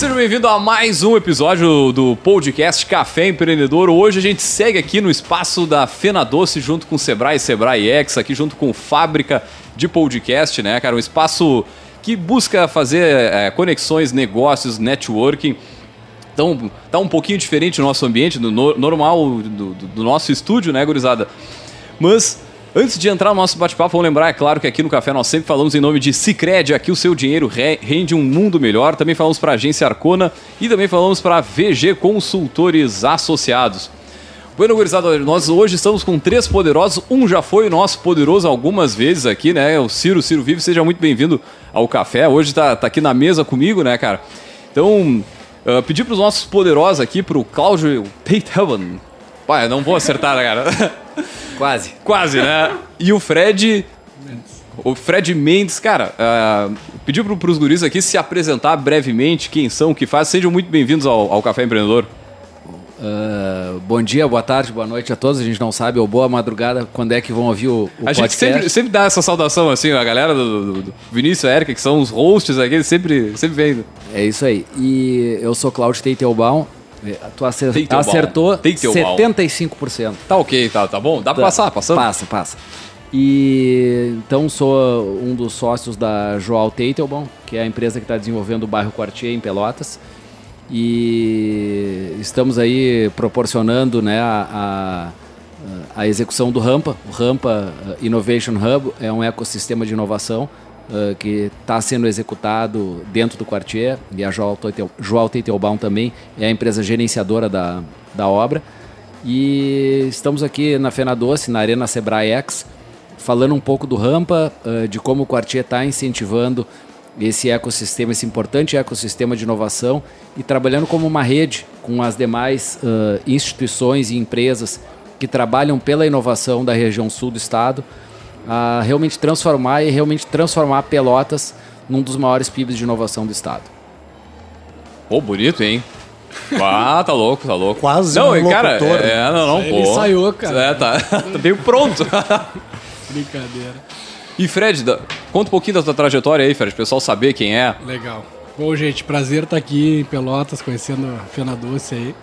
Seja bem-vindo a mais um episódio do podcast Café Empreendedor. Hoje a gente segue aqui no espaço da Fena Doce junto com o Sebrae Sebrae X, aqui junto com Fábrica de Podcast, né, cara? Um espaço que busca fazer é, conexões, negócios, networking. Então, tá um pouquinho diferente o nosso ambiente, do no, normal do, do nosso estúdio, né, gurizada? Mas Antes de entrar no nosso bate-papo, vamos lembrar, é claro, que aqui no Café nós sempre falamos em nome de Cicred, aqui o seu dinheiro rende um mundo melhor. Também falamos para a agência Arcona e também falamos para VG Consultores Associados. Bueno, gurizada, nós hoje estamos com três poderosos. Um já foi o nosso poderoso algumas vezes aqui, né? O Ciro, Ciro Vive, seja muito bem-vindo ao café. Hoje tá, tá aqui na mesa comigo, né, cara? Então, uh, pedir para os nossos poderosos aqui, para o Cláudio Peithaven. Pai, não vou acertar, né, cara. Quase. Quase, né? E o Fred. O Fred Mendes, cara, uh, pediu para os guris aqui se apresentar brevemente quem são, o que faz. Sejam muito bem-vindos ao, ao Café Empreendedor. Uh, bom dia, boa tarde, boa noite a todos. A gente não sabe, ou boa madrugada, quando é que vão ouvir o, o a podcast. gente sempre, sempre dá essa saudação, assim, a galera do, do, do Vinícius e Érica, que são os hosts aqui, eles sempre, sempre vêm. É isso aí. E eu sou Cláudio Teitelbaum, tu acertou, acertou 75%. Tá ok, tá, tá bom? Dá pra tá, passar, passando? Passa, passa. E então sou um dos sócios da Joal Teitelbaum, que é a empresa que está desenvolvendo o bairro Quartier em Pelotas. E estamos aí proporcionando né, a, a, a execução do Rampa. O Rampa Innovation Hub é um ecossistema de inovação uh, que está sendo executado dentro do Quartier, e a João Teitelbaum também é a empresa gerenciadora da, da obra. E estamos aqui na Fena Doce, na Arena Sebrae X, falando um pouco do Rampa, uh, de como o Quartier está incentivando esse ecossistema, esse importante ecossistema de inovação e trabalhando como uma rede com as demais uh, instituições e empresas que trabalham pela inovação da região sul do estado, a realmente transformar e realmente transformar Pelotas num dos maiores PIBs de inovação do estado. Pô, oh, bonito, hein? Ah, tá louco, tá louco. Quase não, um cara, locutor. é, não, não, Ele pô. ensaiou, cara. É, tá, tá bem pronto. Brincadeira. E Fred, conta um pouquinho da tua trajetória aí, Fred, o pessoal saber quem é. Legal. Bom, gente, prazer estar aqui em Pelotas, conhecendo a Fena Doce aí.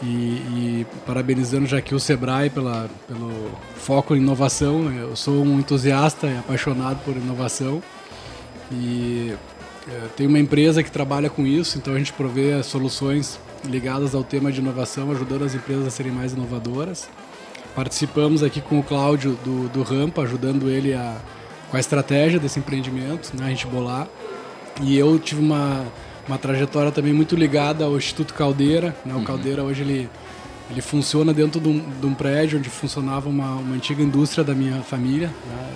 E, e, parabenizando já aqui o Sebrae pela, pelo foco em inovação. Eu sou um entusiasta e apaixonado por inovação e é, tem uma empresa que trabalha com isso, então a gente provê soluções ligadas ao tema de inovação, ajudando as empresas a serem mais inovadoras. Participamos aqui com o Cláudio do, do Rampa, ajudando ele a, com a estratégia desse empreendimento, né, a gente bolar. E eu tive uma uma trajetória também muito ligada ao Instituto Caldeira. Né? O uhum. Caldeira hoje ele, ele funciona dentro de um, de um prédio onde funcionava uma, uma, antiga indústria da minha família. Né?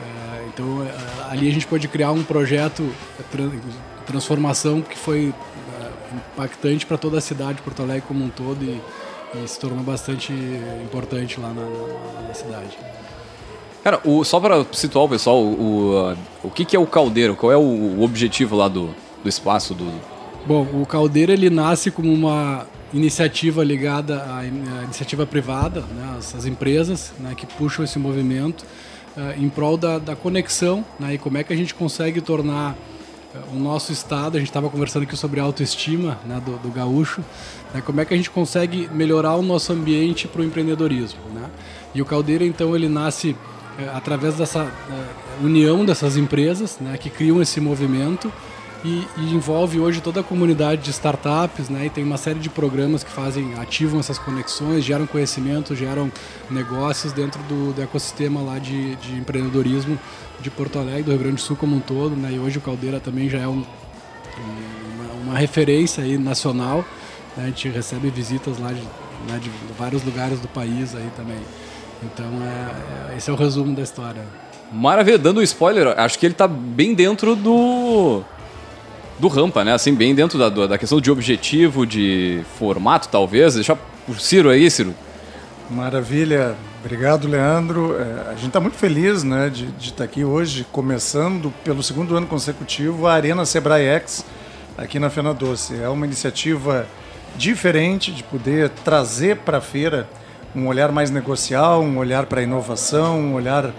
É, então é, ali a gente pôde criar um projeto de transformação que foi é, impactante para toda a cidade, Porto Alegre como um todo e, e se tornou bastante importante lá na, na, na cidade. Cara, o, só para situar o pessoal, o, o, o que, que é o Caldeiro? Qual é o, o objetivo lá do, do espaço do. Bom, o Caldeira ele nasce como uma iniciativa ligada à, iniciativa privada, né, as, empresas né, que puxam esse movimento uh, em prol da, da conexão né, e como é que a gente consegue tornar uh, o nosso estado, a gente estava conversando aqui sobre autoestima né, do, do gaúcho, né, como é que a gente consegue melhorar o nosso ambiente para o empreendedorismo. Né? E o Caldeira, então, ele nasce uh, através dessa união dessas empresas né, que criam esse movimento e, e, envolve hoje toda a comunidade de startups, né? E tem uma série de programas que fazem, ativam essas conexões, geram conhecimento, geram negócios dentro do, do ecossistema lá de, de, empreendedorismo de Porto Alegre, do Rio Grande do Sul como um todo, né? E hoje o Caldeira também já é um, uma, uma, referência aí nacional, né? A gente recebe visitas lá de, né, de vários lugares do país aí também. Então, é, é, esse é o resumo da história. Maravilha, dando um spoiler, acho que ele está bem dentro do do Rampa, né? Assim, bem dentro da, da questão de objetivo, de formato, talvez. Deixa o Ciro aí, Ciro. Maravilha. Obrigado, Leandro. É, a gente está muito feliz né, de, de estar tá aqui hoje, começando pelo segundo ano consecutivo a Arena Sebrae X aqui na Fena Doce. É uma iniciativa diferente de poder trazer para a feira um olhar mais negocial, um olhar para inovação, um olhar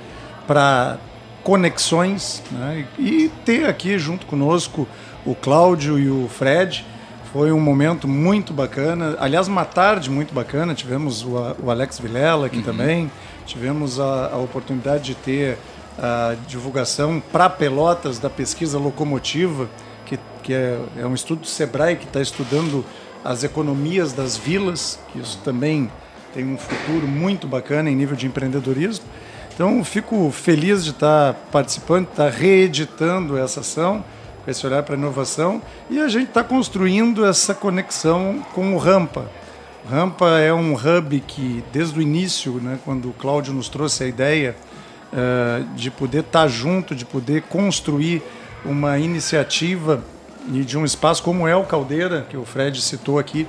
para conexões né, e ter aqui junto conosco o Cláudio e o Fred. Foi um momento muito bacana. Aliás, uma tarde muito bacana. Tivemos o, o Alex Vilela aqui uhum. também. Tivemos a, a, oportunidade de ter a divulgação para Pelotas da pesquisa locomotiva, que, que é, é um estudo do Sebrae que está estudando as economias das vilas, que isso também tem um futuro muito bacana em nível de empreendedorismo. Então, fico feliz de estar tá participando, estar tá reeditando essa ação esse olhar para a inovação, e a gente está construindo essa conexão com o Rampa. Rampa é um hub que, desde o início, né, quando o Cláudio nos trouxe a ideia uh, de poder estar tá junto, de poder construir uma iniciativa e de um espaço como é o Caldeira, que o Fred citou aqui,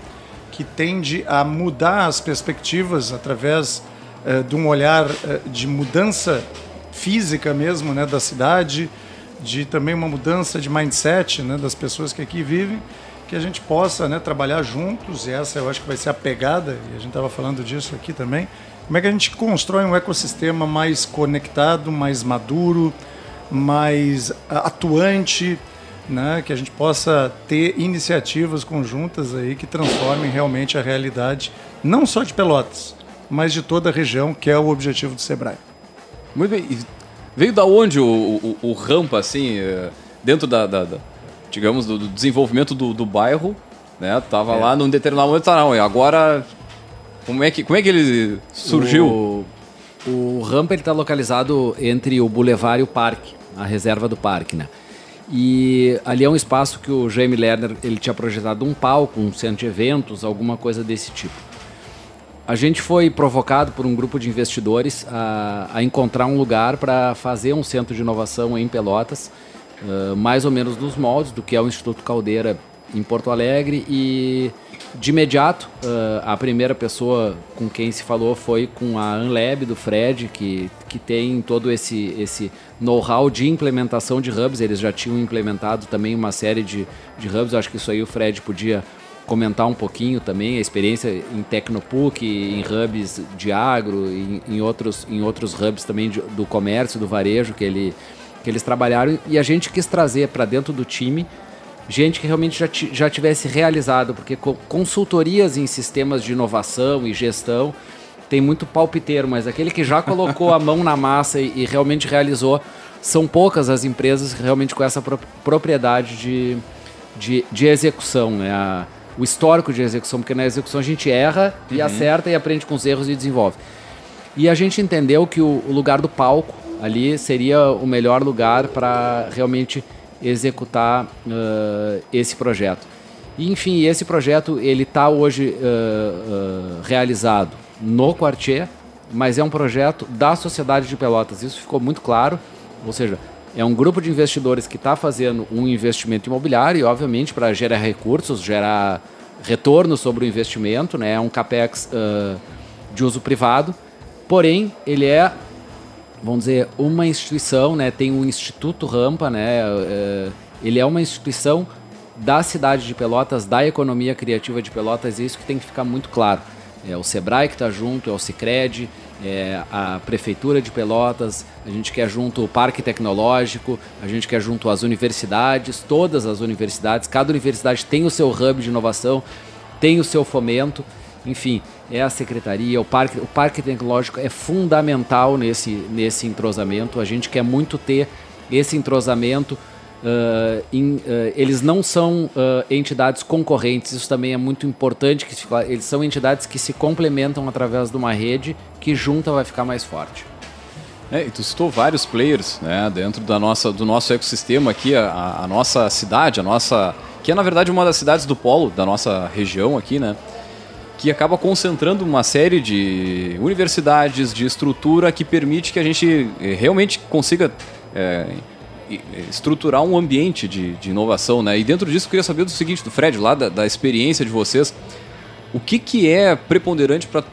que tende a mudar as perspectivas através uh, de um olhar uh, de mudança física mesmo né, da cidade, de também uma mudança de mindset né, das pessoas que aqui vivem, que a gente possa né, trabalhar juntos, e essa eu acho que vai ser a pegada, e a gente estava falando disso aqui também, como é que a gente constrói um ecossistema mais conectado, mais maduro, mais atuante, né, que a gente possa ter iniciativas conjuntas aí que transformem realmente a realidade, não só de Pelotas, mas de toda a região, que é o objetivo do Sebrae. Muito bem. Veio da onde o, o, o rampa, assim, eh, dentro da, da, da digamos, do, do, desenvolvimento do, do bairro, né? Tava é. lá num determinado momento, tá, não, e agora, como é que, como é que ele surgiu? O, o rampa está localizado entre o Boulevard e o Parque, a reserva do parque, né? E ali é um espaço que o Jaime Lerner ele tinha projetado um palco, um centro de eventos, alguma coisa desse tipo. A gente foi provocado por um grupo de investidores a, a encontrar um lugar para fazer um centro de inovação em Pelotas, uh, mais ou menos nos moldes do que é o Instituto Caldeira em Porto Alegre. E de imediato uh, a primeira pessoa com quem se falou foi com a Unlab do Fred que, que tem todo esse, esse know-how de implementação de hubs. Eles já tinham implementado também uma série de, de hubs. Acho que isso aí o Fred podia comentar um pouquinho também a experiência em Tecnopuc, em hubs de agro, em, em outros, em outros hubs também de, do comércio, do varejo que, ele, que eles trabalharam. E a gente quis trazer para dentro do time gente que realmente já, já tivesse realizado, porque consultorias em sistemas de inovação e gestão tem muito palpiteiro, mas aquele que já colocou a mão na massa e, e realmente realizou, são poucas as empresas realmente com essa pro, propriedade de, de, de execução. Né? A, o histórico de execução, porque na execução a gente erra e uhum. acerta e aprende com os erros e desenvolve. E a gente entendeu que o, o lugar do palco ali seria o melhor lugar para realmente executar uh, esse projeto. E, enfim, esse projeto ele está hoje uh, uh, realizado no Quartier, mas é um projeto da sociedade de Pelotas. Isso ficou muito claro. Ou seja, é um grupo de investidores que está fazendo um investimento imobiliário e, obviamente, para gerar recursos, gerar retorno sobre o investimento, né? é um capex uh, de uso privado. Porém, ele é, vamos dizer, uma instituição, né? tem o Instituto Rampa, né? Uh, ele é uma instituição da cidade de Pelotas, da economia criativa de Pelotas, e isso que tem que ficar muito claro. É o Sebrae que está junto, é o Cicred, é, a Prefeitura de Pelotas, a gente quer junto o Parque Tecnológico, a gente quer junto as universidades, todas as universidades, cada universidade tem o seu hub de inovação, tem o seu fomento, enfim, é a secretaria, o Parque, o parque Tecnológico é fundamental nesse, nesse entrosamento, a gente quer muito ter esse entrosamento Uh, in, uh, eles não são uh, entidades concorrentes, isso também é muito importante. Que se, eles são entidades que se complementam através de uma rede que junta vai ficar mais forte. É, e tu citou vários players né, dentro da nossa, do nosso ecossistema aqui, a, a, nossa cidade, a nossa. que é na verdade uma das cidades do polo da nossa região aqui, né? Que acaba concentrando uma série de universidades, de estrutura que permite que a gente eh, realmente consiga. É, estruturar um ambiente de, de, inovação, né? E dentro disso eu queria saber do seguinte, do Fred, lá da, da experiência de vocês, o que, que é preponderante para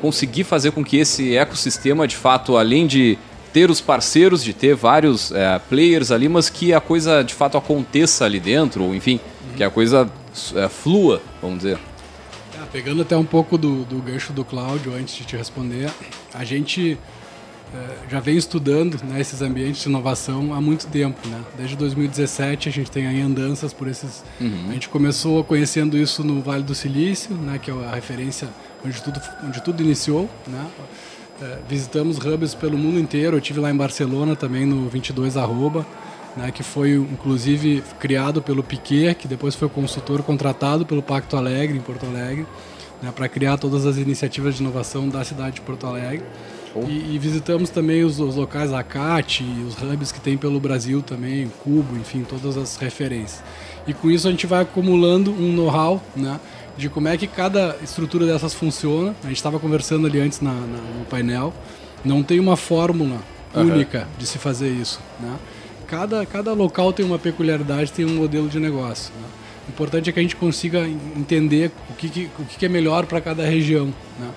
conseguir fazer com que esse ecossistema, de fato, além de ter os parceiros, de ter vários é, players ali, mas que a coisa de fato aconteça ali dentro, ou enfim, uhum. que a coisa é, flua, vamos dizer. É, pegando até um pouco do, do gancho do Cláudio antes de te responder, a gente já vem estudando né, esses ambientes de inovação há muito tempo. Né? Desde 2017 a gente tem aí andanças por esses. Uhum. A gente começou conhecendo isso no Vale do Silício, né, que é a referência onde tudo, onde tudo iniciou. Né? É, visitamos hubs pelo mundo inteiro. Eu tive lá em Barcelona também no 22 arroba, né, que foi inclusive criado pelo Piquet, que depois foi consultor contratado pelo Pacto Alegre em Porto Alegre, né, para criar todas as iniciativas de inovação da cidade de Porto Alegre. E, e, visitamos também os, os locais ACAT, os hubs que tem pelo Brasil também, Cubo, enfim, todas as referências. E com isso a gente vai acumulando um know-how, né? De como é que cada estrutura dessas funciona. A gente estava conversando ali antes na, na, no painel. Não tem uma fórmula uhum. única de se fazer isso, né? Cada, cada local tem uma peculiaridade, tem um modelo de negócio. Né? O importante é que a gente consiga entender o que, que o que é melhor para cada região. Né?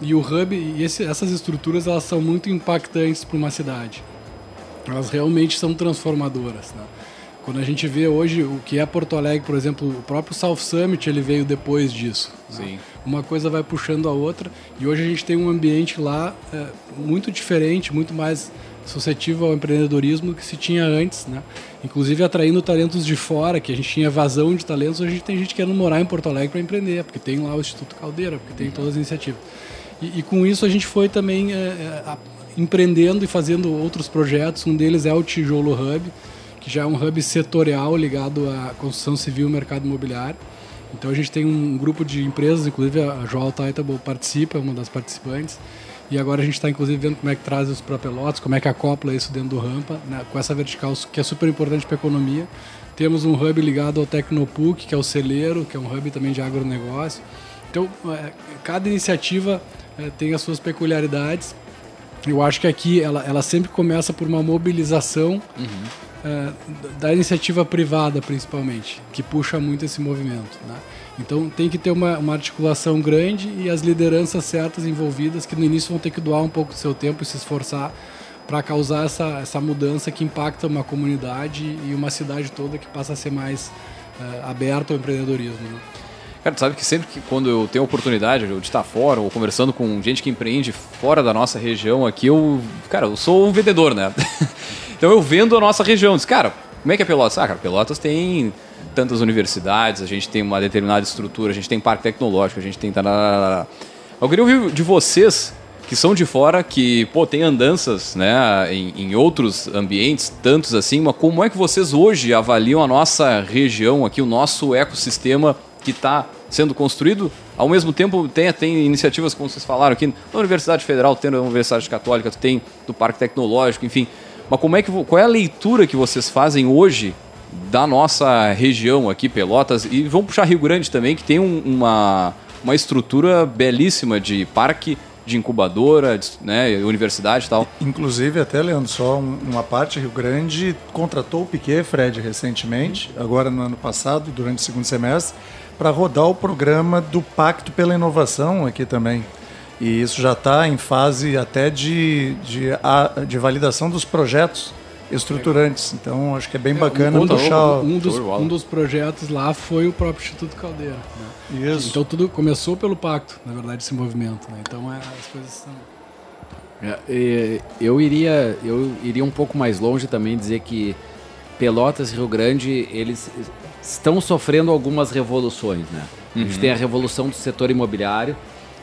E o hub e esse, essas estruturas elas são muito impactantes para uma cidade. Elas realmente são transformadoras. Né? Quando a gente vê hoje o que é Porto Alegre, por exemplo, o próprio South Summit ele veio depois disso. Né? Uma coisa vai puxando a outra e hoje a gente tem um ambiente lá é, muito diferente, muito mais suscetível ao empreendedorismo do que se tinha antes, né? Inclusive atraindo talentos de fora, que a gente tinha vazão de talentos, hoje a gente tem gente querendo morar em Porto Alegre para empreender, porque tem lá o Instituto Caldeira, porque tem todas as iniciativas. E, e com isso a gente foi também é, é, empreendendo e fazendo outros projetos. Um deles é o Tijolo Hub, que já é um hub setorial ligado à construção civil e mercado imobiliário. Então a gente tem um grupo de empresas, inclusive a João Taitabo participa, é uma das participantes. E agora a gente está inclusive vendo como é que traz isso para Pelotas, como é que acopla isso dentro do rampa, né, com essa vertical que é super importante para a economia. Temos um hub ligado ao Tecnopuc, que é o celeiro, que é um hub também de agronegócio. Então, é, cada iniciativa é, tem as suas peculiaridades. Eu acho que aqui ela, ela sempre começa por uma mobilização uhum. é, da iniciativa privada, principalmente, que puxa muito esse movimento. Né? Então tem que ter uma, uma, articulação grande e as lideranças certas envolvidas, que no início vão ter que doar um pouco do seu tempo e se esforçar para causar essa, essa mudança que impacta uma comunidade e uma cidade toda que passa a ser mais uh, aberta ao empreendedorismo. Né? Cara, sabe que sempre que quando eu tenho a oportunidade de estar fora ou conversando com gente que empreende fora da nossa região aqui, eu, cara, eu sou um vendedor, né? então eu vendo a nossa região. Diz, cara, como é que é Pelotas? Ah, cara, Pelotas tem tantas universidades, a gente tem uma determinada estrutura, a gente tem parque tecnológico, a gente tem. Eu queria ouvir de vocês que são de fora, que pô, tem andanças né, em, em, outros ambientes, tantos assim, mas como é que vocês hoje avaliam a nossa região aqui, o nosso ecossistema que está sendo construído. Ao mesmo tempo, tem, tem iniciativas, como vocês falaram aqui, na Universidade Federal, tem na Universidade Católica, tem do Parque Tecnológico, enfim. Mas como é que, qual é a leitura que vocês fazem hoje da nossa região aqui, Pelotas? E vamos puxar Rio Grande também, que tem um, uma, uma estrutura belíssima de parque de incubadora, né, universidade e tal. Inclusive, até, Leandro, só uma parte, Rio Grande contratou o Piquet, Fred, recentemente, agora no ano passado, durante o segundo semestre, para rodar o programa do Pacto pela Inovação aqui também. E isso já está em fase até de, de, de validação dos projetos estruturantes. Então, acho que é bem bacana um, puxar... Um dos, um dos projetos lá foi o próprio Instituto Caldeira. Né? Isso. Então, tudo começou pelo pacto, na verdade, esse movimento. Né? Então, é, as coisas são... É, eu iria eu iria um pouco mais longe também dizer que Pelotas e Rio Grande eles estão sofrendo algumas revoluções, né? Uhum. A gente uhum. tem a revolução do setor imobiliário,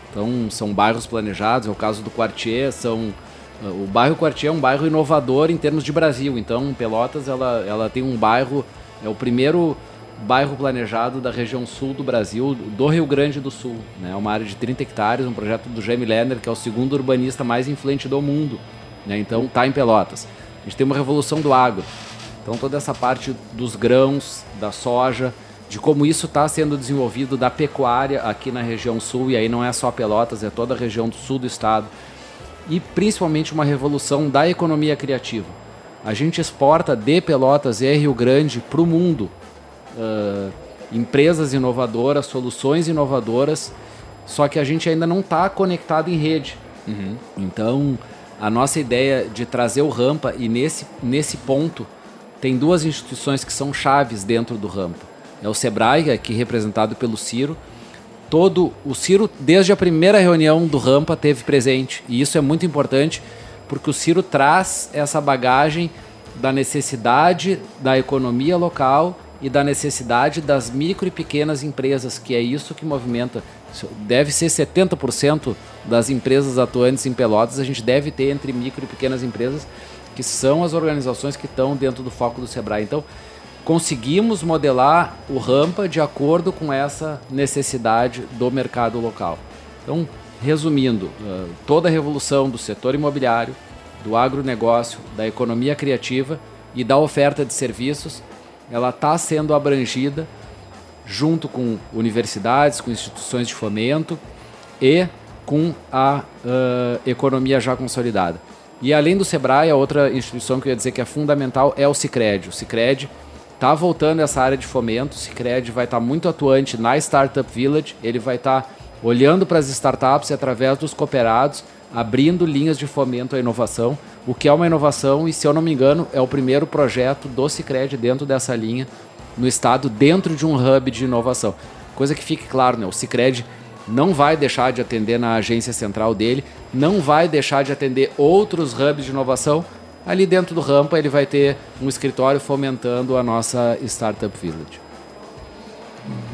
então são bairros planejados, é o caso do Quartier, são o bairro Quartier é um bairro inovador em termos de Brasil, então Pelotas ela, ela tem um bairro, é o primeiro bairro planejado da região sul do Brasil, do Rio Grande do Sul, né? É uma área de 30 hectares, um projeto do Jaime Lerner, que é o segundo urbanista mais influente do mundo, né? Então tá em Pelotas. A gente tem uma revolução do agro, então toda essa parte dos grãos, da soja, de como isso está sendo desenvolvido da pecuária aqui na região sul, e aí não é só Pelotas, é toda a região do sul do estado. E principalmente uma revolução da economia criativa. A gente exporta de Pelotas e Rio Grande para o mundo uh, empresas inovadoras, soluções inovadoras, só que a gente ainda não está conectado em rede. Uhum. Então, a nossa ideia de trazer o Rampa, e nesse, nesse ponto, tem duas instituições que são chaves dentro do Rampa. É o Sebrae, aqui representado pelo Ciro. Todo o Ciro, desde a primeira reunião do Rampa, teve presente. E isso é muito importante, porque o Ciro traz essa bagagem da necessidade da economia local e da necessidade das micro e pequenas empresas, que é isso que movimenta. Deve ser 70% das empresas atuantes em Pelotas, a gente deve ter entre micro e pequenas empresas, que são as organizações que estão dentro do foco do Sebrae. Então, conseguimos modelar o Rampa de acordo com essa necessidade do mercado local. Então, resumindo, toda a revolução do setor imobiliário, do agronegócio, da economia criativa e da oferta de serviços, ela está sendo abrangida junto com universidades, com instituições de fomento e com a uh, economia já consolidada. E além do Sebrae, a outra instituição que eu ia dizer que é fundamental é o Cicred. O Cicred está voltando essa área de fomento, o Cicred vai estar tá muito atuante na Startup Village, ele vai estar tá olhando para as startups e através dos cooperados, abrindo linhas de fomento à inovação, o que é uma inovação e, se eu não me engano, é o primeiro projeto do Cicred dentro dessa linha no estado, dentro de um hub de inovação. Coisa que fique claro, né? o Cicred não vai deixar de atender na agência central dele, não vai deixar de atender outros hubs de inovação. Ali dentro do Rampa ele vai ter um escritório fomentando a nossa Startup Village.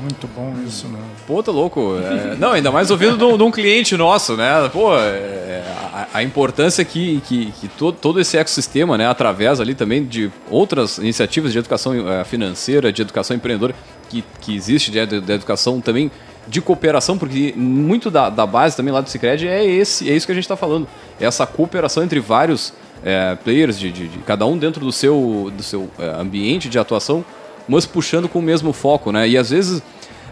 Muito bom isso, né? Pô, tá louco. É, não, ainda mais ouvindo de um, de um, cliente nosso, né? Pô, é, a, a, importância que, que, que todo, todo esse ecossistema, né, através ali também de outras iniciativas de educação é, financeira, de educação empreendedora, que, que existe, de, de, de educação também de cooperação, porque muito da, da base também lá do Cicred é, esse, é isso que a gente está falando. É essa cooperação entre vários é, players, de, de, de, cada um dentro do seu, do seu é, ambiente de atuação, mas puxando com o mesmo foco, né? E às vezes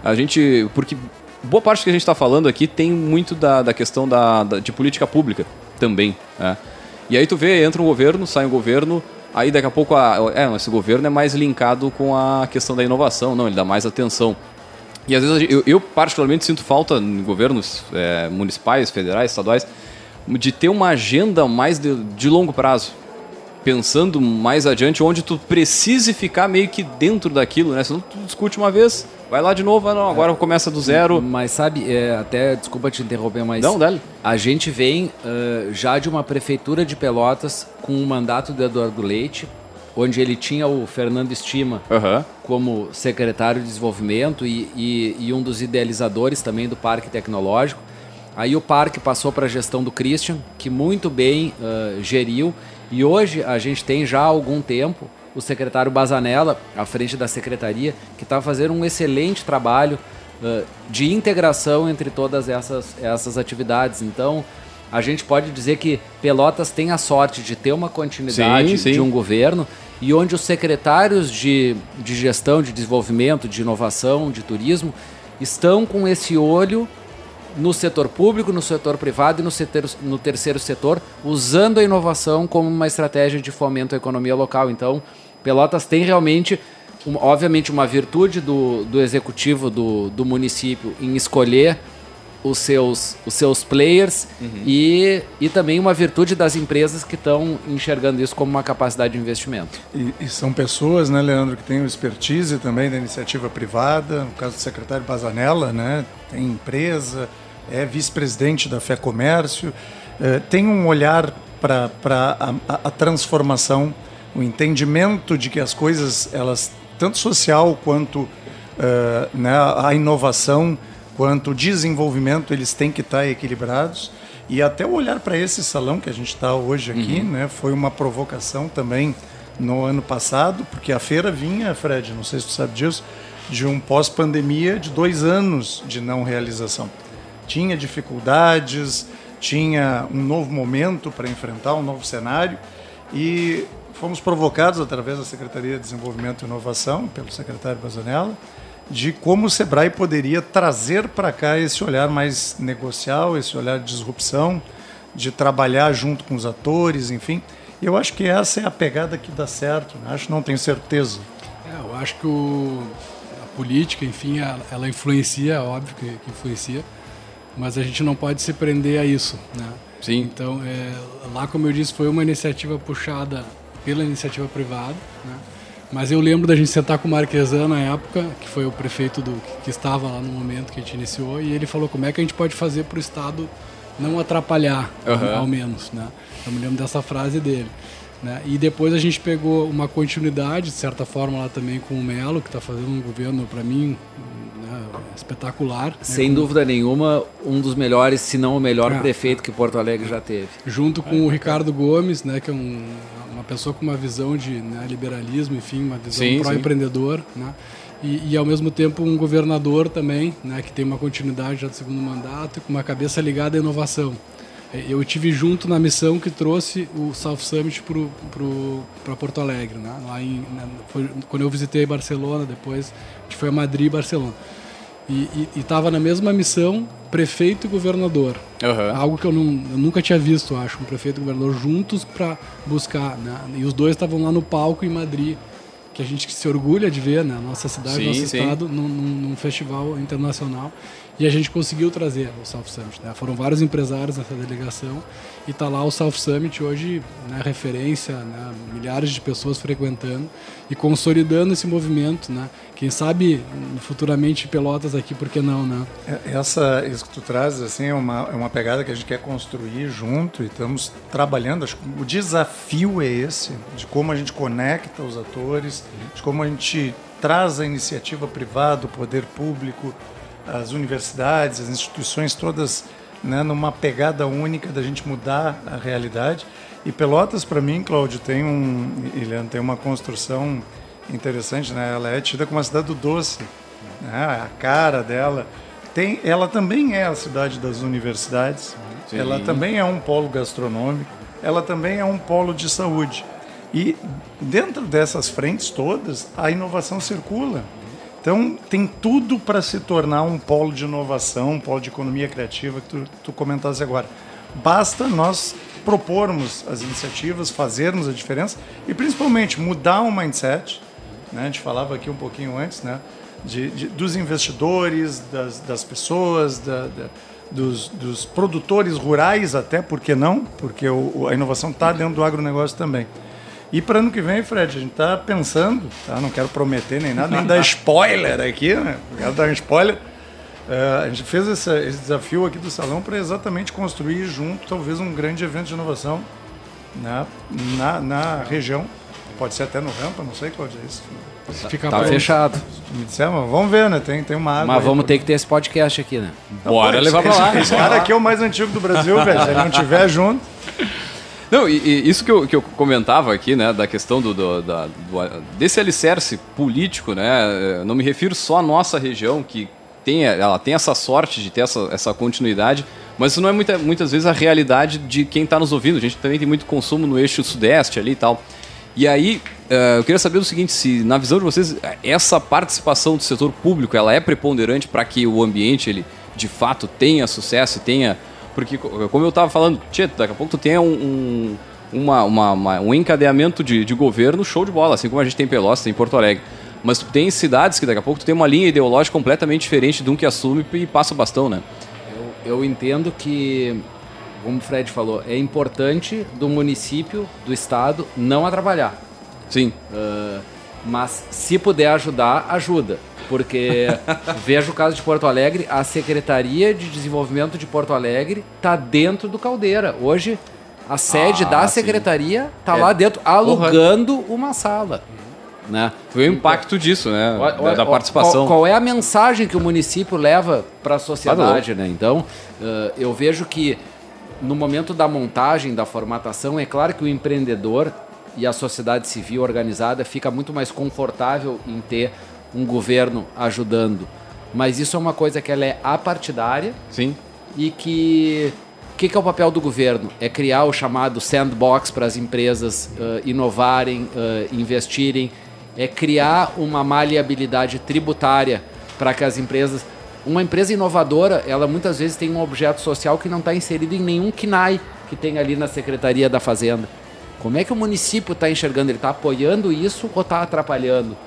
a gente. Porque boa parte que a gente está falando aqui tem muito da, da questão da, da de política pública também. Né? E aí tu vê, entra um governo, sai um governo, aí daqui a pouco a, é, esse governo é mais linkado com a questão da inovação, não, ele dá mais atenção. E às vezes eu, eu particularmente sinto falta em governos é, municipais, federais, estaduais, de ter uma agenda mais de, de longo prazo pensando mais adiante, onde tu precise ficar meio que dentro daquilo, né? Senão tu discute uma vez, vai lá de novo, ah, não, agora começa do zero. Mas sabe, é, até, desculpa te interromper, mas não, dale. a gente vem uh, já de uma prefeitura de Pelotas com o mandato do Eduardo Leite, onde ele tinha o Fernando Estima uhum. como secretário de desenvolvimento e, e, e, um dos idealizadores também do Parque Tecnológico. Aí o parque passou para a gestão do Christian, que muito bem uh, geriu e hoje a gente tem já há algum tempo o secretário Bazanella, à frente da secretaria, que está fazendo um excelente trabalho uh, de integração entre todas essas, essas atividades. Então, a gente pode dizer que Pelotas tem a sorte de ter uma continuidade sim, sim. de um governo e onde os secretários de, de gestão, de desenvolvimento, de inovação, de turismo estão com esse olho no setor público, no setor privado e no, setor, no terceiro setor, usando a inovação como uma estratégia de fomento à economia local. Então, Pelotas tem realmente, um, obviamente, uma virtude do, do executivo do, do município em escolher os seus, os seus players uhum. e, e também uma virtude das empresas que estão enxergando isso como uma capacidade de investimento. E, e, são pessoas, né, Leandro, que têm o expertise também da iniciativa privada, no caso do secretário Bazanella, né, tem empresa, é vice-presidente da Fé Comércio, é, tem um olhar para a, a, transformação, o entendimento de que as coisas, elas tanto social quanto é, né, a inovação, quanto o desenvolvimento, eles têm que estar equilibrados. E até o olhar para esse salão que a gente está hoje aqui, uhum. né, foi uma provocação também no ano passado, porque a feira vinha, Fred, não sei se tu sabe disso, de um pós-pandemia de dois anos de não realização tinha dificuldades, tinha um novo momento para enfrentar, um novo cenário e fomos provocados através da Secretaria de Desenvolvimento e Inovação, pelo secretário Bazanella, de como o Sebrae poderia trazer para cá esse olhar mais negocial, esse olhar de disrupção, de trabalhar junto com os atores, enfim. Eu acho que essa é a pegada que dá certo, né? acho não tenho certeza. É, eu acho que o, a política, enfim, ela, ela influencia, óbvio que, que influencia, mas a gente não pode se prender a isso, né? Sim. Então, é, lá, como eu disse, foi uma iniciativa puxada pela iniciativa privada, né? Mas eu lembro da gente sentar com o Marquesan na época, que foi o prefeito do que estava lá no momento que a gente iniciou, e ele falou como é que a gente pode fazer para o Estado não atrapalhar, Aham. ao menos, né? Eu me lembro dessa frase dele. Né? E depois a gente pegou uma continuidade, de certa forma, lá também com o Melo, que está fazendo um governo, para mim, né, espetacular. né? Sem dúvida nenhuma, um dos melhores, se não o melhor Ah. prefeito que Porto Alegre já teve. junto com o Ricardo Gomes, né, que é um- uma pessoa com uma visão de né, liberalismo, enfim, uma visão pró-empreendedor, né, e, e, ao mesmo tempo um governador também, né, que tem uma continuidade já do segundo mandato e com uma cabeça ligada à inovação. Eu tive junto na missão que trouxe o South Summit para Porto Alegre, né, lá em, foi quando eu visitei Barcelona, depois a gente foi a Madrid e Barcelona. E estava na mesma missão prefeito e governador. Aham. Algo que eu, não, eu nunca tinha visto, acho, um prefeito e um governador juntos para buscar. Né? E os dois estavam lá no palco em Madrid, que a gente se orgulha de ver, né? Nossa cidade, Sim, nosso sim. estado, num, num- num festival internacional. E a gente conseguiu trazer o South Summit. Né? Foram vários empresários nessa delegação e está lá o South Summit hoje, né, referência, né, milhares de pessoas frequentando e consolidando esse movimento. Né? Quem sabe futuramente Pelotas aqui, por que não? Né? É, Essa, isso que tu traz assim, é, uma, é uma pegada que a gente quer construir junto e estamos trabalhando. Acho que o desafio é esse, de como a gente conecta os atores, de como a gente traz a iniciativa privada, o poder público, as universidades, as instituições todas né, numa pegada única da gente mudar a realidade. E Pelotas, para mim, Cláudio, tem um, Leandro, tem uma construção interessante, né? Ela é tida como a cidade do doce, né? A cara dela tem, ela também é a cidade das universidades. Sim. Ela também é um polo gastronômico. Ela também é um polo de saúde. E dentro dessas frentes todas, a inovação circula. Então, tem tudo para se tornar um polo de inovação, um polo de economia criativa que tu, tu comentasse agora. Basta nós propormos as iniciativas, fazermos a diferença e, principalmente, mudar o mindset. Né? A gente falava aqui um pouquinho antes, né? De, de- dos investidores, das, das pessoas, da- da- dos, dos produtores rurais, até, por que não? Porque o- a inovação está dentro do agronegócio também. E para ano que vem, Fred, a gente está pensando, tá? não quero prometer nem nada, nem dar spoiler aqui, né? Não quero dar um spoiler. É, a gente fez essa- esse desafio aqui do salão para exatamente construir junto, talvez, um grande evento de inovação né? na, na região. Pode ser até no Rampa, não sei qual é isso. Se ficar Tá fechado. Me disseram, mas vamos ver, né? Tem, tem uma água. Mas aí vamos pra- ter que ter esse podcast aqui, né? Bora Pô, levar pra esse- lá. Esse cara aqui é o mais antigo do Brasil, velho. Se ele não tiver junto. Não, e, e isso que eu, que eu comentava aqui, né, da questão do, do- da- do- desse alicerce político, né, eu não me refiro só à nossa região, que tem, ela tem essa sorte de ter essa, essa continuidade, mas isso não é muita, muitas vezes a realidade de quem está nos ouvindo. A gente também tem muito consumo no eixo sudeste ali e tal. E aí, eh, eu queria saber o seguinte, se na visão de vocês, essa participação do setor público, ela é preponderante para que o ambiente, ele, de fato, tenha sucesso e tenha... Porque, co- como eu estava falando, tchê, daqui a pouco tu tem um, um, uma- uma- um encadeamento de, de governo show de bola, assim como a gente tem em Pelotas, tem em Porto Alegre. Mas tu tem cidades que daqui a pouco tu tem uma linha ideológica completamente diferente de um que assume e passa o bastão, né? Eu, eu entendo que, como o Fred falou, é importante do município, do estado, não atrapalhar. Sim. Ah, mas se puder ajudar, ajuda. Porque veja o caso de Porto Alegre, a Secretaria de Desenvolvimento de Porto Alegre está dentro do Caldeira. Hoje, a sede Ah, da sim. secretaria está É. lá dentro, alugando uma sala. Né? Foi o impacto disso, né? Da, participação. Qual, qual é a mensagem que o município leva para a sociedade, né? Então, eh, eu vejo que no momento da montagem, da formatação, é claro que o empreendedor e a sociedade civil organizada fica muito mais confortável em ter um governo ajudando. Mas isso é uma coisa que ela é apartidária Sim. e que o que, que é o papel do governo? É criar o chamado sandbox para as empresas eh, inovarem, eh, investirem, é criar uma maleabilidade tributária para que as empresas. Uma empresa inovadora, ela muitas vezes tem um objeto social que não está inserido em nenhum KNAI que tem ali na Secretaria da Fazenda. Como é que o município está enxergando? Ele está apoiando isso ou está atrapalhando?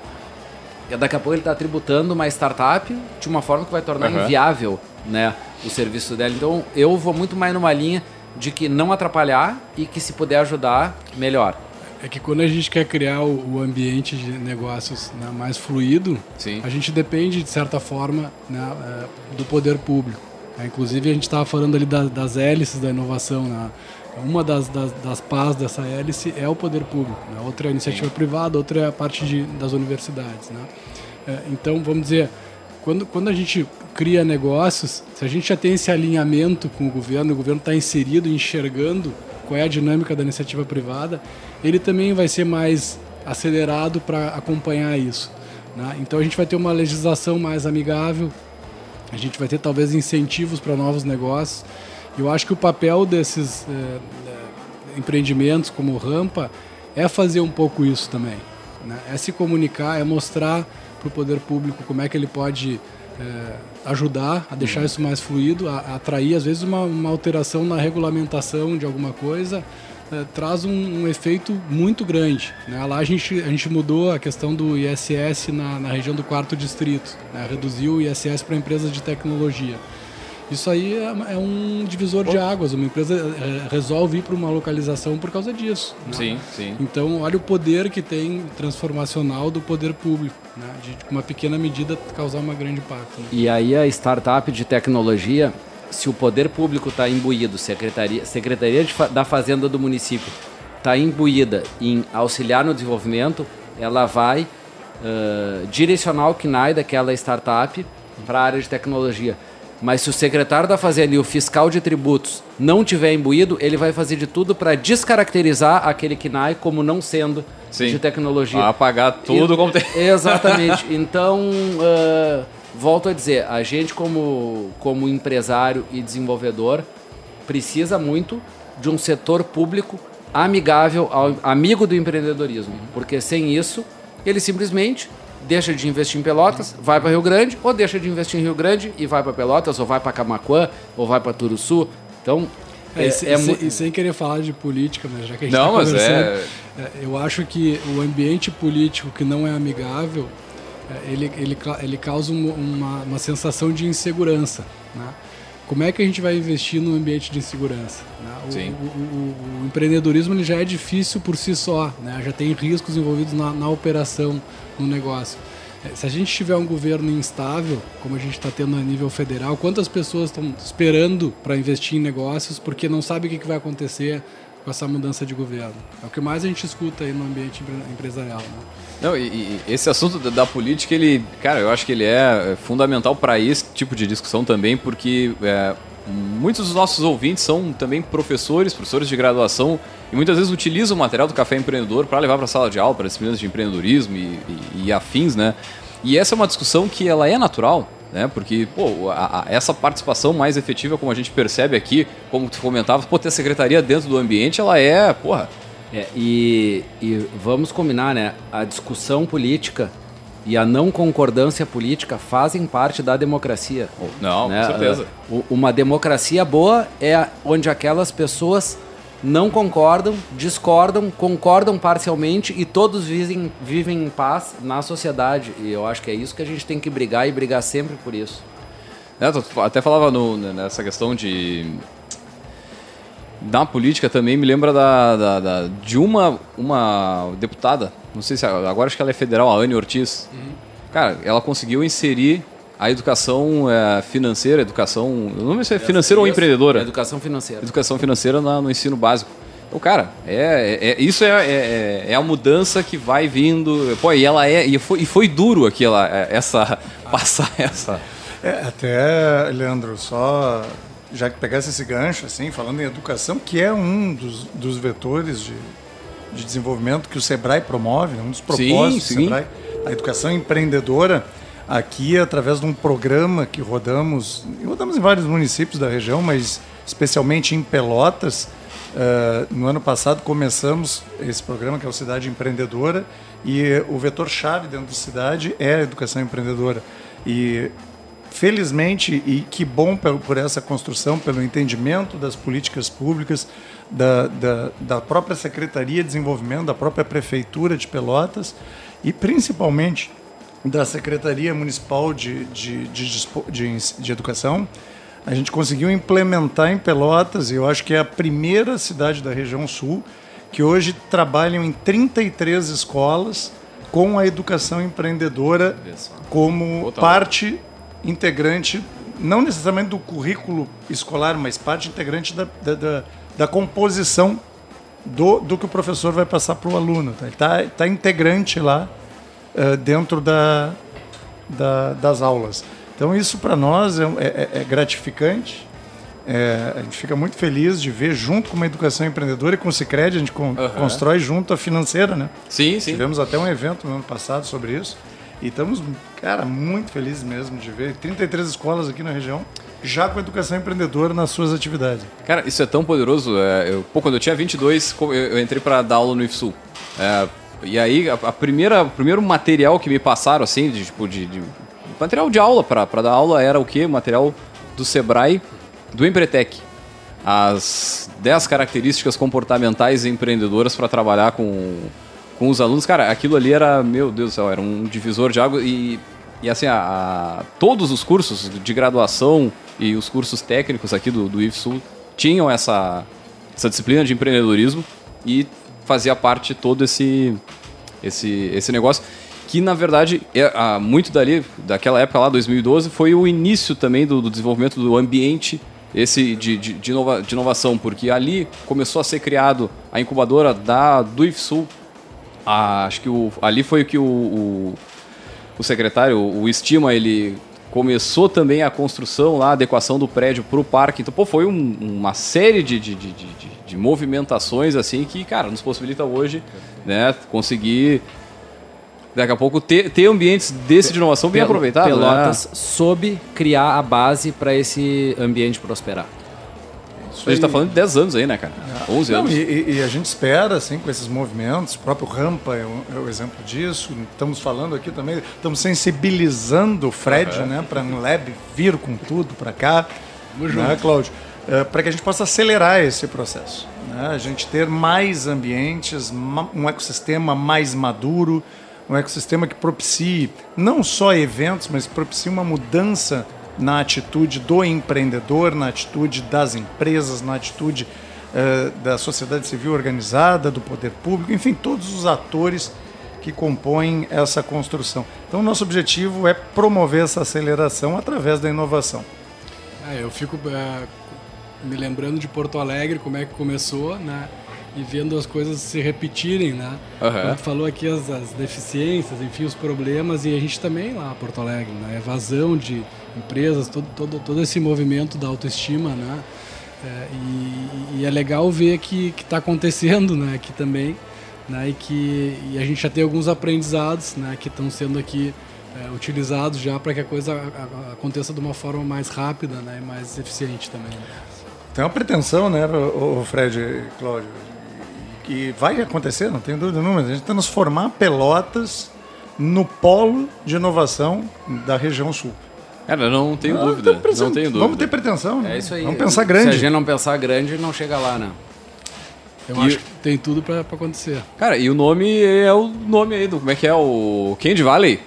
E daqui a pouco ele está tributando uma startup de uma forma que vai tornar Aham. inviável né, o serviço dela. Então eu vou muito mais numa linha de que não atrapalhar e que se puder ajudar, melhor. É que quando a gente quer criar o, ambiente de negócios né, mais fluido, Sim. a gente depende, de certa forma, né, é, do poder público. É, inclusive a gente estava falando ali das, das hélices da inovação, né? Uma das, das, das pás dessa hélice é o poder público, né? outra é a iniciativa Sim. privada, outra é a parte de, das universidades. Né? É, então, vamos dizer, quando, quando a gente cria negócios, se a gente já tem esse alinhamento com o governo, o governo está inserido, enxergando qual é a dinâmica da iniciativa privada, ele também vai ser mais acelerado para acompanhar isso. Né? Então a gente vai ter uma legislação mais amigável, a gente vai ter talvez incentivos para novos negócios. Eu acho que o papel desses é, empreendimentos como Rampa é fazer um pouco isso também. Né? É se comunicar, é mostrar para o poder público como é que ele pode é, ajudar a deixar isso mais fluido, a, a atrair às vezes uma, uma, alteração na regulamentação de alguma coisa é, traz um, um, efeito muito grande. Né? Lá a gente, a gente mudou a questão do ISS na, na região do quarto distrito, né? reduziu o ISS para empresas de tecnologia. Isso aí é, é um divisor de águas. Uma empresa é, resolve ir para uma localização por causa disso. Né? Sim, sim. Então, olha o poder que tem transformacional do poder público, né? de, com uma pequena medida, causar uma grande impacto. Né? E aí a startup de tecnologia, se o poder público está imbuído, secretaria, secretaria de, da Fazenda do município está imbuída em auxiliar no desenvolvimento, ela vai uh, direcionar o KNAI daquela startup para a área de tecnologia. Mas se o secretário da Fazenda e o fiscal de tributos não tiver imbuído, ele vai fazer de tudo para descaracterizar aquele KNAI como não sendo Sim. de tecnologia. Vai apagar tudo e, como tem. Exatamente. Então, uh, volto a dizer, a gente como, como empresário e desenvolvedor precisa muito de um setor público amigável, ao, amigo do empreendedorismo. Porque sem isso, ele simplesmente deixa de investir em Pelotas, vai para Rio Grande, ou deixa de investir emRio Grande e vai para Pelotas, ou vai para Camacuã, ou vai para Turuçu. Então, é, é, e, sem, é sem, sem, querer falar de política, mas já que a gente não, tá mas é... é... Eu acho que o ambiente político que não é amigável, é, ele, ele, ele causa uma, uma sensação de insegurança. Né? Como é que a gente vai investir no ambiente de insegurança? Né? O. O, o, o, empreendedorismo ele já é difícil por si só, né? já tem riscos envolvidos na, na operação, no negócio. É, se a gente tiver um governo instável, como a gente está tendo a nível federal, quantas pessoas estão esperando para investir em negócios porque não sabe o que, que vai acontecer com essa mudança de governo? É o que mais a gente escuta aí no ambiente empresarial. Né? Não, e, e, esse assunto da, política, ele, cara, eu acho que ele é, é fundamental para esse tipo de discussão também, porque é, muitos dos nossos ouvintes são também professores, professores de graduação, e muitas vezes utilizam o material do Café Empreendedor para levar para a sala de aula, para disciplinas de empreendedorismo e, e, e, afins, né? E essa é uma discussão que ela é natural, né? Porque, pô, a, a, essa participação mais efetiva, como a gente percebe aqui, como tu comentava, pô, ter a secretaria dentro do ambiente, ela é, porra... É, e, e vamos combinar, né? A discussão política e a não concordância política fazem parte da democracia. Não, né? com certeza. Uma democracia boa é onde aquelas pessoas não concordam, discordam, concordam parcialmente e todos vivem, vivem em paz na sociedade. E eu acho que é isso que a gente tem que brigar e brigar sempre por isso. É, até falava no, nessa questão de na política também me lembra da, da, da, de uma, uma deputada, não sei se agora acho que ela é federal, a Anne Ortiz. Uhum. Cara, ela conseguiu inserir a educação é, financeira, educação. Não sei se é financeira ou empreendedora. Educação financeira. Educação financeira na, no ensino básico. Então, cara, é, é, é isso é, é, é, é, a mudança que vai vindo. Pô, e ela é. E foi, e foi duro aquela, é, essa. passar essa. É, até, Leandro, só já que pegasse esse gancho, assim, falando em educação, que é um dos, dos vetores de, de desenvolvimento que o Sebrae promove, um dos propósitos sim, sim. do Sebrae, a educação empreendedora, aqui através de um programa que rodamos, rodamos em vários municípios da região, mas especialmente em Pelotas. Uh, no ano passado começamos esse programa que é o Cidade Empreendedora e o vetor-chave dentro da cidade é a educação empreendedora. E felizmente, e que bom por essa construção, pelo entendimento das políticas públicas, da, da, da própria Secretaria de Desenvolvimento, da própria Prefeitura de Pelotas e principalmente da Secretaria Municipal de, de, de, de, de Educação, a gente conseguiu implementar em Pelotas, e eu acho que é a primeira cidade da região sul, que hoje trabalham em 33 escolas com a educação empreendedora como parte integrante não necessariamente do currículo escolar, mas parte integrante da, da, da, da composição do, do que o professor vai passar para o aluno. Tá? Ele está tá integrante lá uh, dentro da, da, das aulas. Então isso para nós é, é, é gratificante. É, a gente fica muito feliz de ver junto com uma educação empreendedora e com o Cicred, a gente con uhum. constrói junto a financeira, né? Sim, sim. Tivemos até um evento no ano passado sobre isso. E estamos, cara, muito felizes mesmo de ver 33 escolas aqui na região já com educação empreendedora nas suas atividades. Cara, isso é tão poderoso. É, eu, pô, quando eu tinha 22, eu, eu entrei para dar aula no IFSU. É, e aí, a, a, primeira, o primeiro material que me passaram, assim, de, tipo, de, de material de aula para dar aula era o quê? Material do Sebrae, do Empretec. As 10 características comportamentais empreendedoras para trabalhar com com os alunos, cara, aquilo ali era, meu Deus do céu, era um divisor de água e, e assim, a, a, todos os cursos de graduação e os cursos técnicos aqui do, do IFSUL tinham essa, essa disciplina de empreendedorismo e fazia parte todo esse, esse, esse negócio que na verdade é, muito dali daquela época lá 2012 foi o início também do, do desenvolvimento do ambiente esse de, de, de, inova, de, inovação porque ali começou a ser criado a incubadora da do IFSUL a, acho que o, ali foi que o, o, o secretário, o Estima, ele começou também a construção lá, a adequação do prédio para o parque. Então, pô, foi um, uma série de, de, de, de, de movimentações assim que, cara, nos possibilita hoje né, conseguir daqui a pouco ter, ter ambientes desse de inovação bem aproveitados. Né? Pelotas né? soube criar a base para esse ambiente prosperar. A gente está falando de 10 anos aí, né, cara? É. 11 Não, anos. E, e, a gente espera, assim, com esses movimentos, o próprio Rampa é o, é o exemplo disso. Estamos falando aqui também, estamos sensibilizando o Fred, uhum. né, para a Lab vir com tudo para cá. Vamos né, Cláudio? É, para que a gente possa acelerar esse processo. Né? A gente ter mais ambientes, um ecossistema mais maduro, um ecossistema que propicie não só eventos, mas propicie uma mudança na atitude do empreendedor, na atitude das empresas, na atitude uh, da sociedade civil organizada, do poder público, enfim, todos os atores que compõem essa construção. Então, nosso objetivo é promover essa aceleração através da inovação. É, eu fico é, me lembrando de Porto Alegre, como é que começou, né? e vendo as coisas se repetirem, né? Uhum. A gente falou aqui as, as, deficiências, enfim, os problemas, e a gente também lá, Porto Alegre, né? Evasão de empresas, todo, todo, todo esse movimento da autoestima, né? É, e, e, é legal ver que está acontecendo né, aqui também, né, e que e a gente já tem alguns aprendizados né, que estão sendo aqui é, utilizados já para que a coisa aconteça de uma forma mais rápida né, e mais eficiente também. Né? Tem uma pretensão, né, o Fred e Cláudio, que vai acontecer, não tenho dúvida nenhuma, a gente está nos formar Pelotas no polo de inovação da região sul. Cara, não tenho ah, dúvida. Não tenho dúvida. Vamos ter pretensão. Né? É isso aí. Vamos pensar grande. Se a gente não pensar grande, não chega lá, né? Eu e acho que tem tudo para acontecer. Cara, e o nome é o nome aí do. Como é que é? O Candy Valley.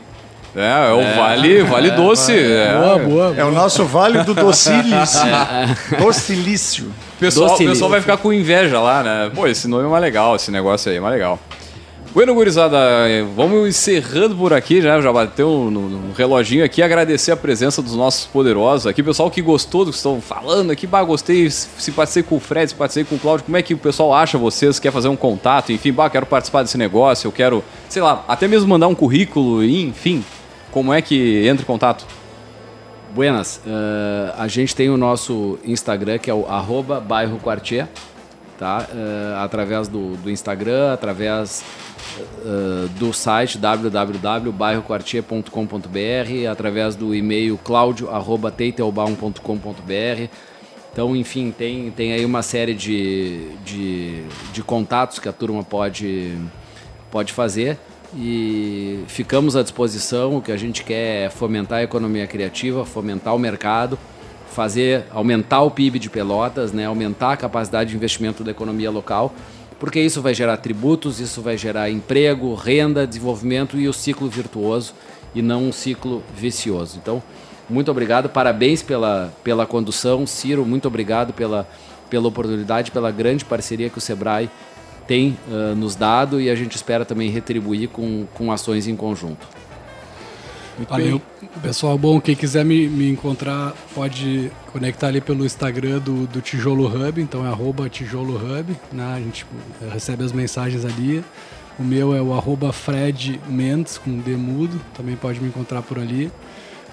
É, é o é, Vale, vale é, Doce. É, boa, boa, É o nosso Vale do Docilício. Docilício. O pessoal, pessoal vai ficar com inveja lá, né? Pô, esse nome é mais legal, esse negócio aí é mais legal. Bueno, gurizada, vamos encerrando por aqui, já, já bateu no, no, reloginho aqui, agradecer a presença dos nossos poderosos aqui, pessoal que gostou do que estão falando aqui, bah, gostei, se participei com o Fred, se participei com o Claudio, como é que o pessoal acha vocês, quer fazer um contato, enfim, bah, quero participar desse negócio, eu quero, sei lá, até mesmo mandar um currículo, enfim, como é que entra em contato? Buenas, uh, a gente tem o nosso Instagram, que é o arroba bairro Quartier, tá? Uh, através do, do Instagram, através uh, do site www.bairroquartier.com.br, através do e-mail claudio.teitelbaum.com.br. Então, enfim, tem, tem aí uma série de, de, de contatos que a turma pode, pode fazer e ficamos à disposição. O que a gente quer é fomentar a economia criativa, fomentar o mercado, fazer aumentar o PIB de Pelotas, né, aumentar a capacidade de investimento da economia local porque isso vai gerar tributos, isso vai gerar emprego, renda, desenvolvimento e o ciclo virtuoso e não um ciclo vicioso. Então, muito obrigado, parabéns pela, pela condução, Ciro, muito obrigado pela, pela oportunidade, pela grande parceria que o Sebrae tem uh, nos dado e a gente espera também retribuir com, com ações em conjunto. Muito Valeu. Bem. Pessoal, bom, quem quiser me, me encontrar pode conectar ali pelo Instagram do, do Tijolo Hub, então é arroba Tijolo Hub, né? a gente recebe as mensagens ali. O meu é o arroba Fred Mendes, com D mudo, também pode me encontrar por ali.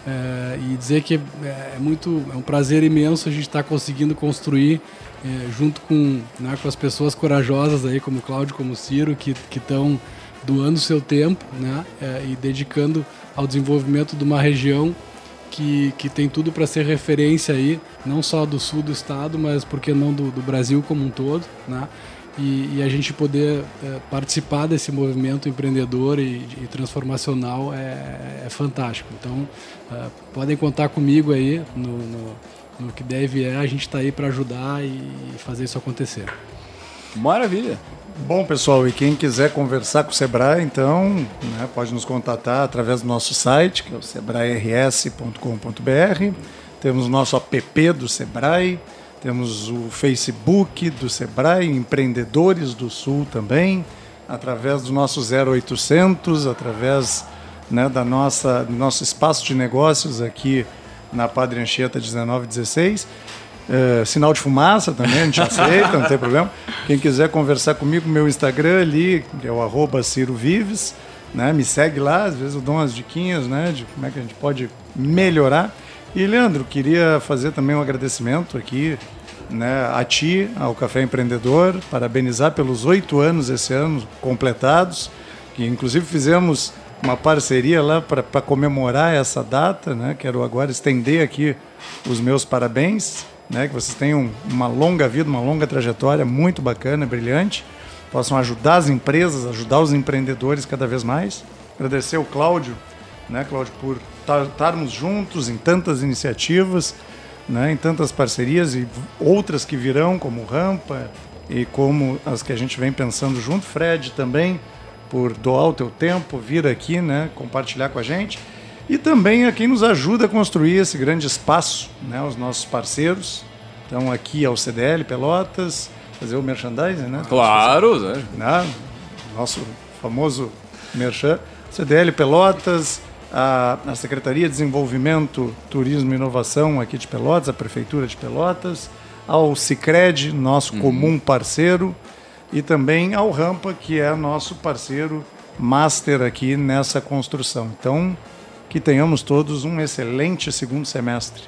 É, e dizer que é, é, muito, é um prazer imenso a gente estar tá conseguindo construir é, junto com, né, com as pessoas corajosas aí, como o Cláudio, como o Ciro, que estão doando seu tempo né, e dedicando ao desenvolvimento de uma região que, que tem tudo para ser referência aí, não só do sul do estado, mas por que não do, do Brasil como um todo, né? E, e a gente poder é, participar desse movimento empreendedor e, e transformacional é, é, fantástico. Então, é, podem contar comigo aí no, no, no que deve é, a gente está aí para ajudar e fazer isso acontecer. Maravilha! Bom, pessoal, e quem quiser conversar com o Sebrae, então, né, pode nos contatar através do nosso site, que é o sebrae-rs.com.br. Temos o nosso app do Sebrae, temos o Facebook do Sebrae, Empreendedores do Sul também, através do nosso 0800, através né, da nossa, do nosso espaço de negócios aqui na Padre Anchieta 1916 é, sinal de fumaça também, a gente aceita, não tem problema. Quem quiser conversar comigo, meu Instagram ali, é o arroba Ciro Vives, né? Me segue lá, às vezes eu dou umas diquinhas, né? De como é que a gente pode melhorar. E, Leandro, queria fazer também um agradecimento aqui né, a ti, ao Café Empreendedor, parabenizar pelos oito anos esse ano completados, que inclusive fizemos uma parceria lá para comemorar essa data, né? Quero agora estender aqui os meus parabéns né, que vocês tenham uma longa vida, uma longa trajetória muito bacana, brilhante, possam ajudar as empresas, ajudar os empreendedores cada vez mais. Agradecer o Cláudio, né, Cláudio, por estarmos juntos em tantas iniciativas, né, em tantas parcerias e outras que virão, como Rampa e como as que a gente vem pensando junto. Fred também, por doar o teu tempo, vir aqui, né, compartilhar com a gente e também a quem nos ajuda a construir esse grande espaço, né, os nossos parceiros. Então aqui é o CDL Pelotas, fazer o merchandising, né? Claro, né? né? Nosso famoso merchan. CDL Pelotas, a, a Secretaria de Desenvolvimento, Turismo e Inovação aqui de Pelotas, a Prefeitura de Pelotas, ao Cicred, nosso uhum. comum parceiro, e também ao Rampa, que é nosso parceiro master aqui nessa construção. Então, que tenhamos todos um excelente segundo semestre.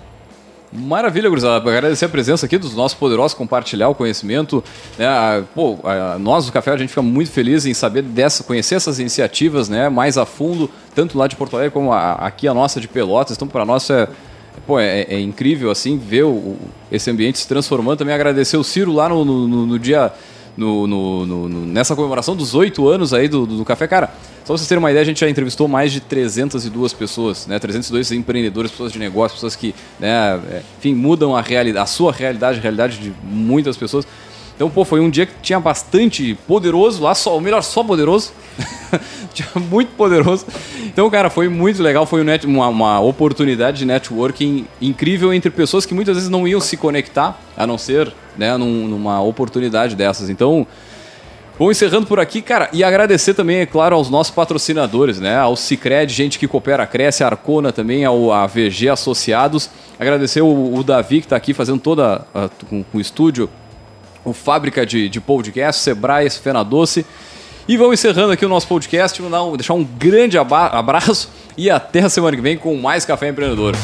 Maravilha, gurizada. Agradecer a presença aqui dos nossos poderosos, compartilhar o conhecimento. Né? Pô, nós do Café, a gente fica muito feliz em saber dessa, conhecer essas iniciativas né? mais a fundo, tanto lá de Porto Alegre como a, aqui a nossa de Pelotas. Então, para nós é, pô, é, é, incrível assim ver o, esse ambiente se transformando. Também agradecer o Ciro lá no, no, no dia no, no, no, nessa comemoração dos oito anos aí do, do, Café. Cara, só pra vocês terem uma ideia, a gente já entrevistou mais de 302 pessoas, né? 302 empreendedores, pessoas de negócio, pessoas que, né, é, enfim, mudam a, realidade, a sua realidade, a realidade de muitas pessoas. Então, pô, foi um dia que tinha bastante poderoso lá, só, ou melhor, só poderoso. tinha muito poderoso. Então, cara, foi muito legal. Foi uma, uma, oportunidade de networking incrível entre pessoas que muitas vezes não iam se conectar, a não ser né, num, numa oportunidade dessas. Então, Vou encerrando por aqui, cara, e agradecer também, é claro, aos nossos patrocinadores, né? Ao Cicred, gente que coopera, cresce, a Arcona também, ao a VG Associados. Agradecer o, o Davi, que está aqui fazendo toda a, com, com o estúdio o Fábrica de, de Podcast, Sebrae, Fena Doce. E vamos encerrando aqui o nosso podcast. Vou deixar um grande abraço e até a semana que vem com mais Café Empreendedor.